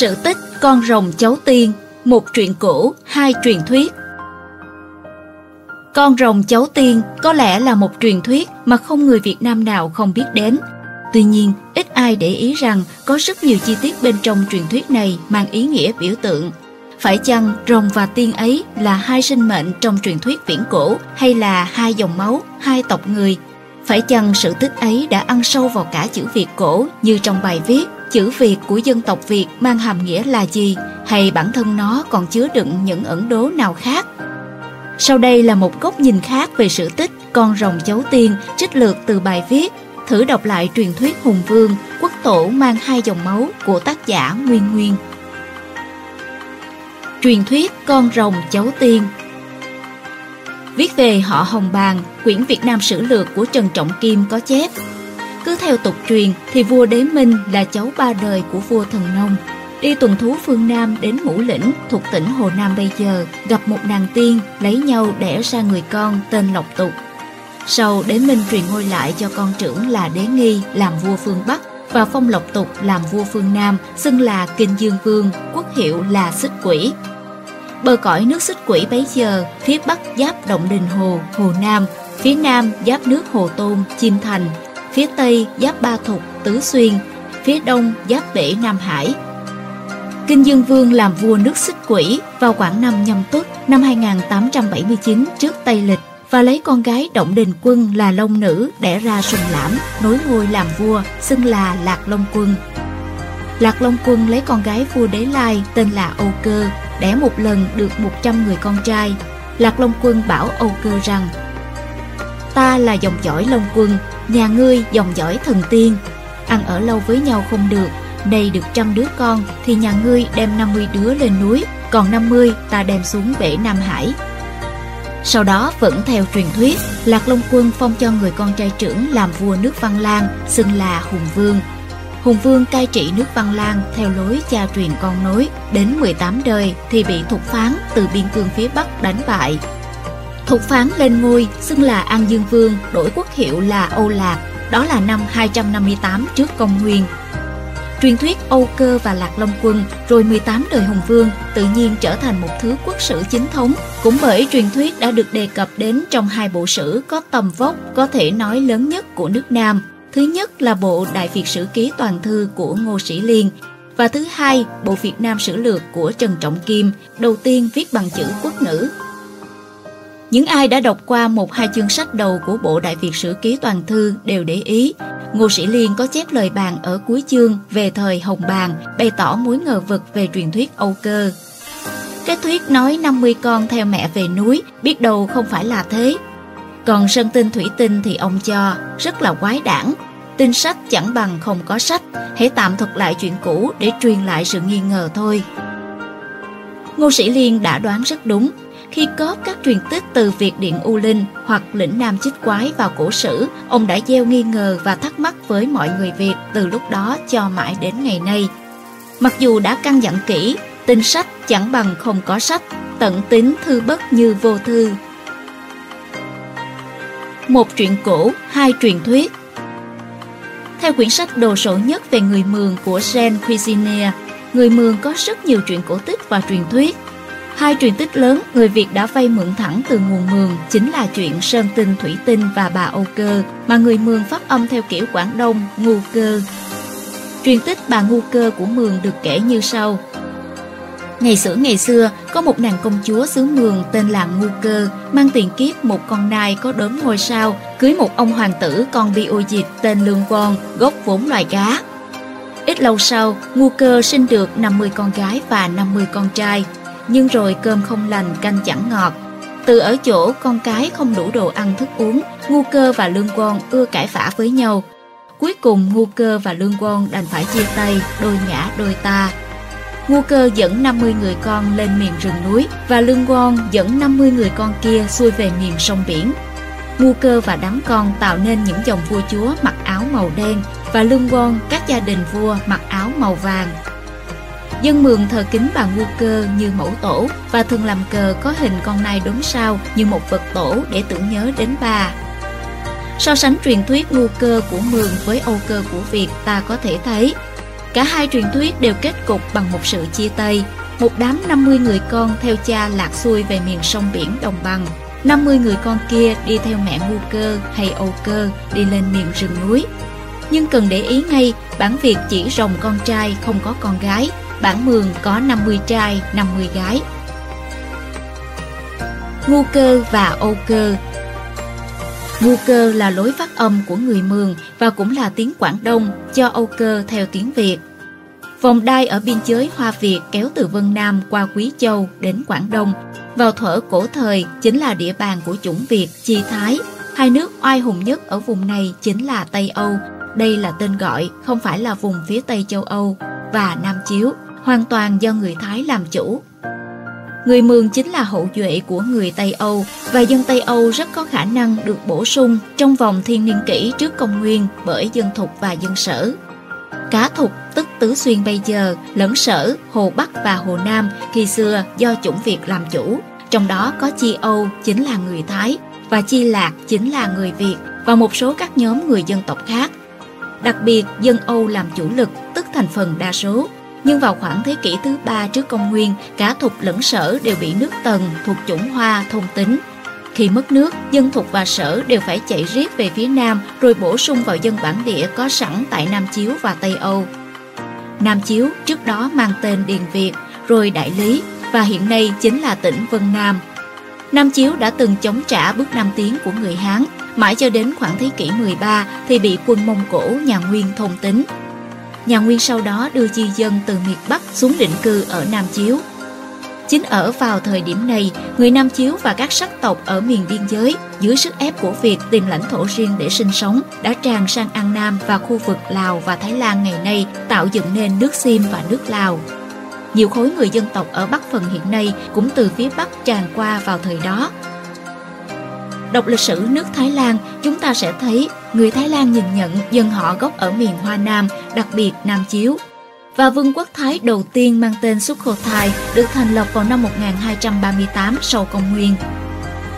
Sự tích Con rồng cháu tiên Một truyện cổ, hai truyền thuyết Con rồng cháu tiên có lẽ là một truyền thuyết mà không người Việt Nam nào không biết đến. Tuy nhiên, ít ai để ý rằng có rất nhiều chi tiết bên trong truyền thuyết này mang ý nghĩa biểu tượng. Phải chăng rồng và tiên ấy là hai sinh mệnh trong truyền thuyết viễn cổ hay là hai dòng máu, hai tộc người? Phải chăng sự tích ấy đã ăn sâu vào cả chữ Việt cổ như trong bài viết chữ Việt của dân tộc Việt mang hàm nghĩa là gì hay bản thân nó còn chứa đựng những ẩn đố nào khác? Sau đây là một góc nhìn khác về sự tích Con rồng cháu tiên trích lược từ bài viết Thử đọc lại truyền thuyết Hùng Vương, quốc tổ mang hai dòng máu của tác giả Nguyên Nguyên. Truyền thuyết Con rồng cháu tiên Viết về họ Hồng Bàng, quyển Việt Nam sử lược của Trần Trọng Kim có chép cứ theo tục truyền thì vua Đế Minh là cháu ba đời của vua Thần Nông. Đi tuần thú phương Nam đến Ngũ Lĩnh thuộc tỉnh Hồ Nam bây giờ, gặp một nàng tiên lấy nhau đẻ ra người con tên Lộc Tục. Sau Đế Minh truyền ngôi lại cho con trưởng là Đế Nghi làm vua phương Bắc và phong Lộc Tục làm vua phương Nam, xưng là Kinh Dương Vương, quốc hiệu là Xích Quỷ. Bờ cõi nước Xích Quỷ bấy giờ, phía Bắc giáp Động Đình Hồ, Hồ Nam, phía Nam giáp nước Hồ Tôn, Chiêm Thành, phía Tây giáp Ba Thục, Tứ Xuyên, phía Đông giáp Bể Nam Hải. Kinh Dương Vương làm vua nước xích quỷ vào khoảng năm nhâm tuất năm 2879 trước Tây Lịch và lấy con gái Động Đình Quân là Long Nữ đẻ ra Sùng Lãm, nối ngôi làm vua, xưng là Lạc Long Quân. Lạc Long Quân lấy con gái vua Đế Lai tên là Âu Cơ, đẻ một lần được 100 người con trai. Lạc Long Quân bảo Âu Cơ rằng Ta là dòng dõi Long Quân, Nhà ngươi dòng dõi thần tiên. Ăn ở lâu với nhau không được Đây được trăm đứa con Thì nhà ngươi đem 50 đứa lên núi Còn 50 ta đem xuống bể Nam Hải. Sau đó vẫn theo truyền thuyết Lạc Long Quân phong cho người con trai trưởng Làm vua nước Văn Lang Xưng là Hùng Vương. Hùng Vương cai trị nước Văn Lang theo lối cha truyền con nối, đến 18 đời thì bị thục phán từ biên cương phía Bắc đánh bại, Thục phán lên ngôi, xưng là An Dương Vương, đổi quốc hiệu là Âu Lạc, đó là năm 258 trước công nguyên. Truyền thuyết Âu Cơ và Lạc Long Quân rồi 18 đời Hùng Vương tự nhiên trở thành một thứ quốc sử chính thống, cũng bởi truyền thuyết đã được đề cập đến trong hai bộ sử có tầm vóc có thể nói lớn nhất của nước Nam. Thứ nhất là bộ Đại Việt Sử Ký Toàn Thư của Ngô Sĩ Liên, và thứ hai, bộ Việt Nam Sử Lược của Trần Trọng Kim, đầu tiên viết bằng chữ quốc ngữ những ai đã đọc qua một hai chương sách đầu của bộ Đại Việt Sử Ký Toàn Thư đều để ý, Ngô Sĩ Liên có chép lời bàn ở cuối chương về thời Hồng Bàng, bày tỏ mối ngờ vực về truyền thuyết Âu Cơ. Cái thuyết nói 50 con theo mẹ về núi, biết đâu không phải là thế. Còn sơn tinh thủy tinh thì ông cho, rất là quái đản. Tin sách chẳng bằng không có sách, hãy tạm thuật lại chuyện cũ để truyền lại sự nghi ngờ thôi. Ngô Sĩ Liên đã đoán rất đúng, khi cóp các truyền tích từ Việt Điện U Linh hoặc lĩnh Nam Chích Quái vào cổ sử, ông đã gieo nghi ngờ và thắc mắc với mọi người Việt từ lúc đó cho mãi đến ngày nay. Mặc dù đã căn dặn kỹ, tin sách chẳng bằng không có sách, tận tính thư bất như vô thư. Một truyện cổ, hai truyền thuyết Theo quyển sách đồ sộ nhất về người Mường của Jean Cuisinier, người Mường có rất nhiều truyện cổ tích và truyền thuyết Hai truyền tích lớn người Việt đã vay mượn thẳng từ nguồn Mường chính là chuyện Sơn Tinh Thủy Tinh và bà Âu Cơ mà người Mường phát âm theo kiểu Quảng Đông, Ngu Cơ. Truyền tích bà Ngu Cơ của Mường được kể như sau. Ngày xưa ngày xưa, có một nàng công chúa xứ Mường tên là Ngu Cơ, mang tiền kiếp một con nai có đốm ngôi sao, cưới một ông hoàng tử con bi ô dịch tên Lương Quang, gốc vốn loài cá. Ít lâu sau, Ngu Cơ sinh được 50 con gái và 50 con trai, nhưng rồi cơm không lành canh chẳng ngọt. Từ ở chỗ con cái không đủ đồ ăn thức uống, ngu cơ và lương quang ưa cãi vã với nhau. Cuối cùng ngu cơ và lương quang đành phải chia tay, đôi ngã đôi ta. Ngu cơ dẫn 50 người con lên miền rừng núi và lương quang dẫn 50 người con kia xuôi về miền sông biển. Ngu cơ và đám con tạo nên những dòng vua chúa mặc áo màu đen và lương quang các gia đình vua mặc áo màu vàng Dân mường thờ kính bà ngu cơ như mẫu tổ và thường làm cờ có hình con nai đốm sao như một vật tổ để tưởng nhớ đến bà. So sánh truyền thuyết ngu cơ của mường với âu cơ của Việt ta có thể thấy Cả hai truyền thuyết đều kết cục bằng một sự chia tay. Một đám 50 người con theo cha lạc xuôi về miền sông biển Đồng Bằng. 50 người con kia đi theo mẹ ngu cơ hay âu cơ đi lên miền rừng núi. Nhưng cần để ý ngay, bản Việt chỉ rồng con trai không có con gái, bản mường có 50 trai, 50 gái. Ngu cơ và âu cơ Ngu cơ là lối phát âm của người Mường và cũng là tiếng Quảng Đông cho Âu cơ theo tiếng Việt. Vòng đai ở biên giới Hoa Việt kéo từ Vân Nam qua Quý Châu đến Quảng Đông. Vào thuở cổ thời chính là địa bàn của chủng Việt, Chi Thái. Hai nước oai hùng nhất ở vùng này chính là Tây Âu. Đây là tên gọi, không phải là vùng phía Tây châu Âu và Nam Chiếu, hoàn toàn do người Thái làm chủ. Người Mường chính là hậu duệ của người Tây Âu và dân Tây Âu rất có khả năng được bổ sung trong vòng thiên niên kỷ trước công nguyên bởi dân Thục và dân Sở. Cá Thục tức Tứ Xuyên bây giờ lẫn Sở, Hồ Bắc và Hồ Nam khi xưa do chủng Việt làm chủ, trong đó có Chi Âu chính là người Thái và Chi Lạc chính là người Việt và một số các nhóm người dân tộc khác. Đặc biệt, dân Âu làm chủ lực, tức thành phần đa số, nhưng vào khoảng thế kỷ thứ ba trước công nguyên, cả thục lẫn sở đều bị nước tần thuộc chủng hoa thôn tính. Khi mất nước, dân thục và sở đều phải chạy riết về phía nam rồi bổ sung vào dân bản địa có sẵn tại Nam Chiếu và Tây Âu. Nam Chiếu trước đó mang tên Điền Việt, rồi Đại Lý và hiện nay chính là tỉnh Vân Nam. Nam Chiếu đã từng chống trả bước Nam tiến của người Hán, mãi cho đến khoảng thế kỷ 13 thì bị quân Mông Cổ nhà Nguyên thôn tính nhà Nguyên sau đó đưa di dân từ miền Bắc xuống định cư ở Nam Chiếu. Chính ở vào thời điểm này, người Nam Chiếu và các sắc tộc ở miền biên giới dưới sức ép của việc tìm lãnh thổ riêng để sinh sống đã tràn sang An Nam và khu vực Lào và Thái Lan ngày nay tạo dựng nên nước Sim và nước Lào. Nhiều khối người dân tộc ở Bắc phần hiện nay cũng từ phía Bắc tràn qua vào thời đó Đọc lịch sử nước Thái Lan, chúng ta sẽ thấy người Thái Lan nhìn nhận dân họ gốc ở miền Hoa Nam, đặc biệt Nam Chiếu. Và vương quốc Thái đầu tiên mang tên Sukhothai được thành lập vào năm 1238 sau công nguyên.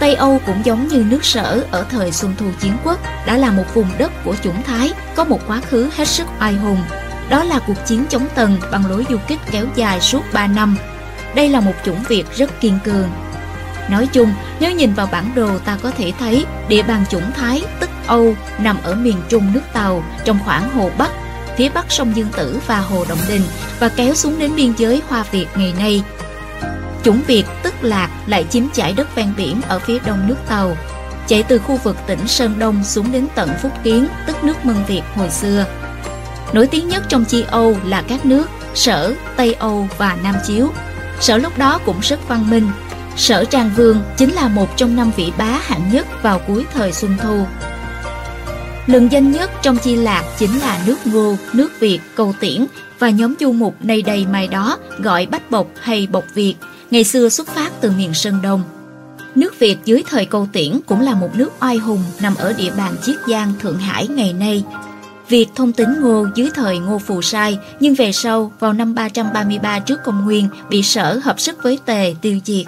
Tây Âu cũng giống như nước sở ở thời Xuân Thu Chiến Quốc đã là một vùng đất của chủng Thái có một quá khứ hết sức oai hùng. Đó là cuộc chiến chống Tần bằng lối du kích kéo dài suốt 3 năm. Đây là một chủng Việt rất kiên cường, Nói chung, nếu nhìn vào bản đồ ta có thể thấy địa bàn chủng Thái, tức Âu, nằm ở miền trung nước Tàu, trong khoảng Hồ Bắc, phía bắc sông Dương Tử và Hồ Động Đình và kéo xuống đến biên giới Hoa Việt ngày nay. Chủng Việt, tức Lạc, lại chiếm trải đất ven biển ở phía đông nước Tàu, chạy từ khu vực tỉnh Sơn Đông xuống đến tận Phúc Kiến, tức nước Mân Việt hồi xưa. Nổi tiếng nhất trong chi Âu là các nước Sở, Tây Âu và Nam Chiếu. Sở lúc đó cũng rất văn minh, Sở Trang Vương chính là một trong năm vị bá hạng nhất vào cuối thời Xuân Thu. Lần danh nhất trong chi lạc chính là nước Ngô, nước Việt, Cầu Tiễn và nhóm du mục nay đây mai đó gọi Bách Bộc hay Bộc Việt, ngày xưa xuất phát từ miền Sơn Đông. Nước Việt dưới thời Cầu Tiễn cũng là một nước oai hùng nằm ở địa bàn Chiết Giang, Thượng Hải ngày nay. Việt thông tính Ngô dưới thời Ngô Phù Sai, nhưng về sau, vào năm 333 trước công nguyên, bị sở hợp sức với Tề tiêu diệt.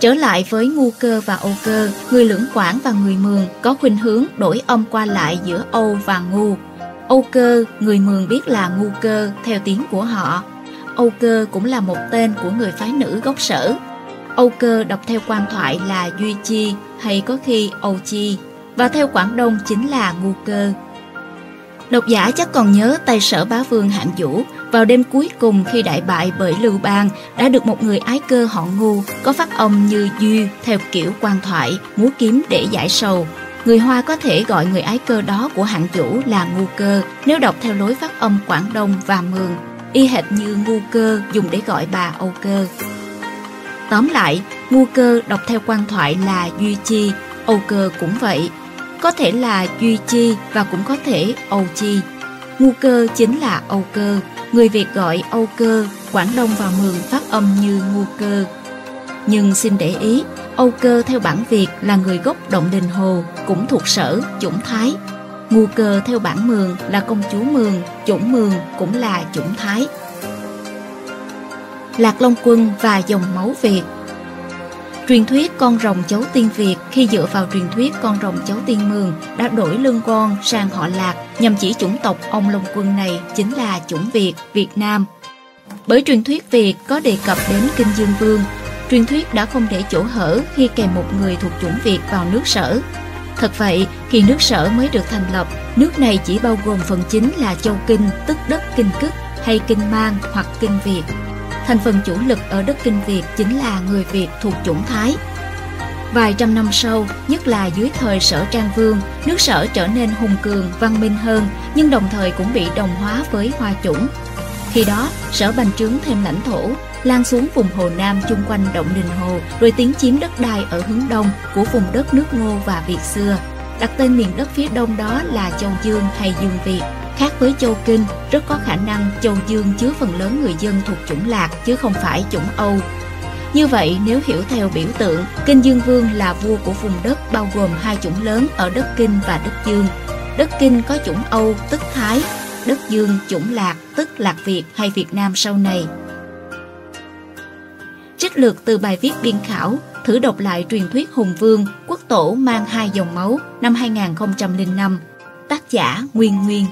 Trở lại với ngu cơ và âu cơ, người lưỡng quảng và người mường có khuynh hướng đổi âm qua lại giữa âu và ngu. Âu cơ, người mường biết là ngu cơ theo tiếng của họ. Âu cơ cũng là một tên của người phái nữ gốc sở. Âu cơ đọc theo quan thoại là Duy Chi hay có khi Âu Chi và theo Quảng Đông chính là ngu cơ. Độc giả chắc còn nhớ tay sở bá vương hạng vũ vào đêm cuối cùng khi đại bại bởi Lưu Bang đã được một người ái cơ họ ngu có phát âm như Duy theo kiểu quan thoại, múa kiếm để giải sầu. Người Hoa có thể gọi người ái cơ đó của hạng chủ là ngu cơ nếu đọc theo lối phát âm Quảng Đông và Mường, y hệt như ngu cơ dùng để gọi bà Âu cơ. Tóm lại, ngu cơ đọc theo quan thoại là Duy Chi, Âu cơ cũng vậy. Có thể là Duy Chi và cũng có thể Âu Chi. Ngu cơ chính là Âu cơ, Người Việt gọi Âu cơ, Quảng Đông và Mường phát âm như ngu cơ. Nhưng xin để ý, Âu cơ theo bản Việt là người gốc Động Đình Hồ, cũng thuộc sở, chủng Thái. Ngu cơ theo bản Mường là công chúa Mường, chủng Mường cũng là chủng Thái. Lạc Long Quân và dòng máu Việt Truyền thuyết con rồng cháu tiên Việt khi dựa vào truyền thuyết con rồng cháu tiên Mường đã đổi lương con sang họ Lạc nhằm chỉ chủng tộc ông Long Quân này chính là chủng Việt, Việt Nam. Bởi truyền thuyết Việt có đề cập đến Kinh Dương Vương, truyền thuyết đã không để chỗ hở khi kèm một người thuộc chủng Việt vào nước sở. Thật vậy, khi nước sở mới được thành lập, nước này chỉ bao gồm phần chính là châu Kinh, tức đất Kinh Cức, hay Kinh Mang hoặc Kinh Việt. Thành phần chủ lực ở đất Kinh Việt chính là người Việt thuộc chủng Thái. Vài trăm năm sau, nhất là dưới thời Sở Trang Vương, nước Sở trở nên hùng cường, văn minh hơn, nhưng đồng thời cũng bị đồng hóa với Hoa chủng. Khi đó, Sở bành trướng thêm lãnh thổ, lan xuống vùng Hồ Nam chung quanh Động Đình Hồ, rồi tiến chiếm đất đai ở hướng đông của vùng đất nước Ngô và Việt xưa. Đặt tên miền đất phía đông đó là Châu Dương hay Dương Việt. Khác với châu Kinh, rất có khả năng châu Dương chứa phần lớn người dân thuộc chủng Lạc chứ không phải chủng Âu. Như vậy, nếu hiểu theo biểu tượng, Kinh Dương Vương là vua của vùng đất bao gồm hai chủng lớn ở đất Kinh và đất Dương. Đất Kinh có chủng Âu tức Thái, đất Dương chủng Lạc tức Lạc Việt hay Việt Nam sau này. Trích lược từ bài viết biên khảo thử đọc lại truyền thuyết Hùng Vương, quốc tổ mang hai dòng máu năm 2005, tác giả Nguyên Nguyên.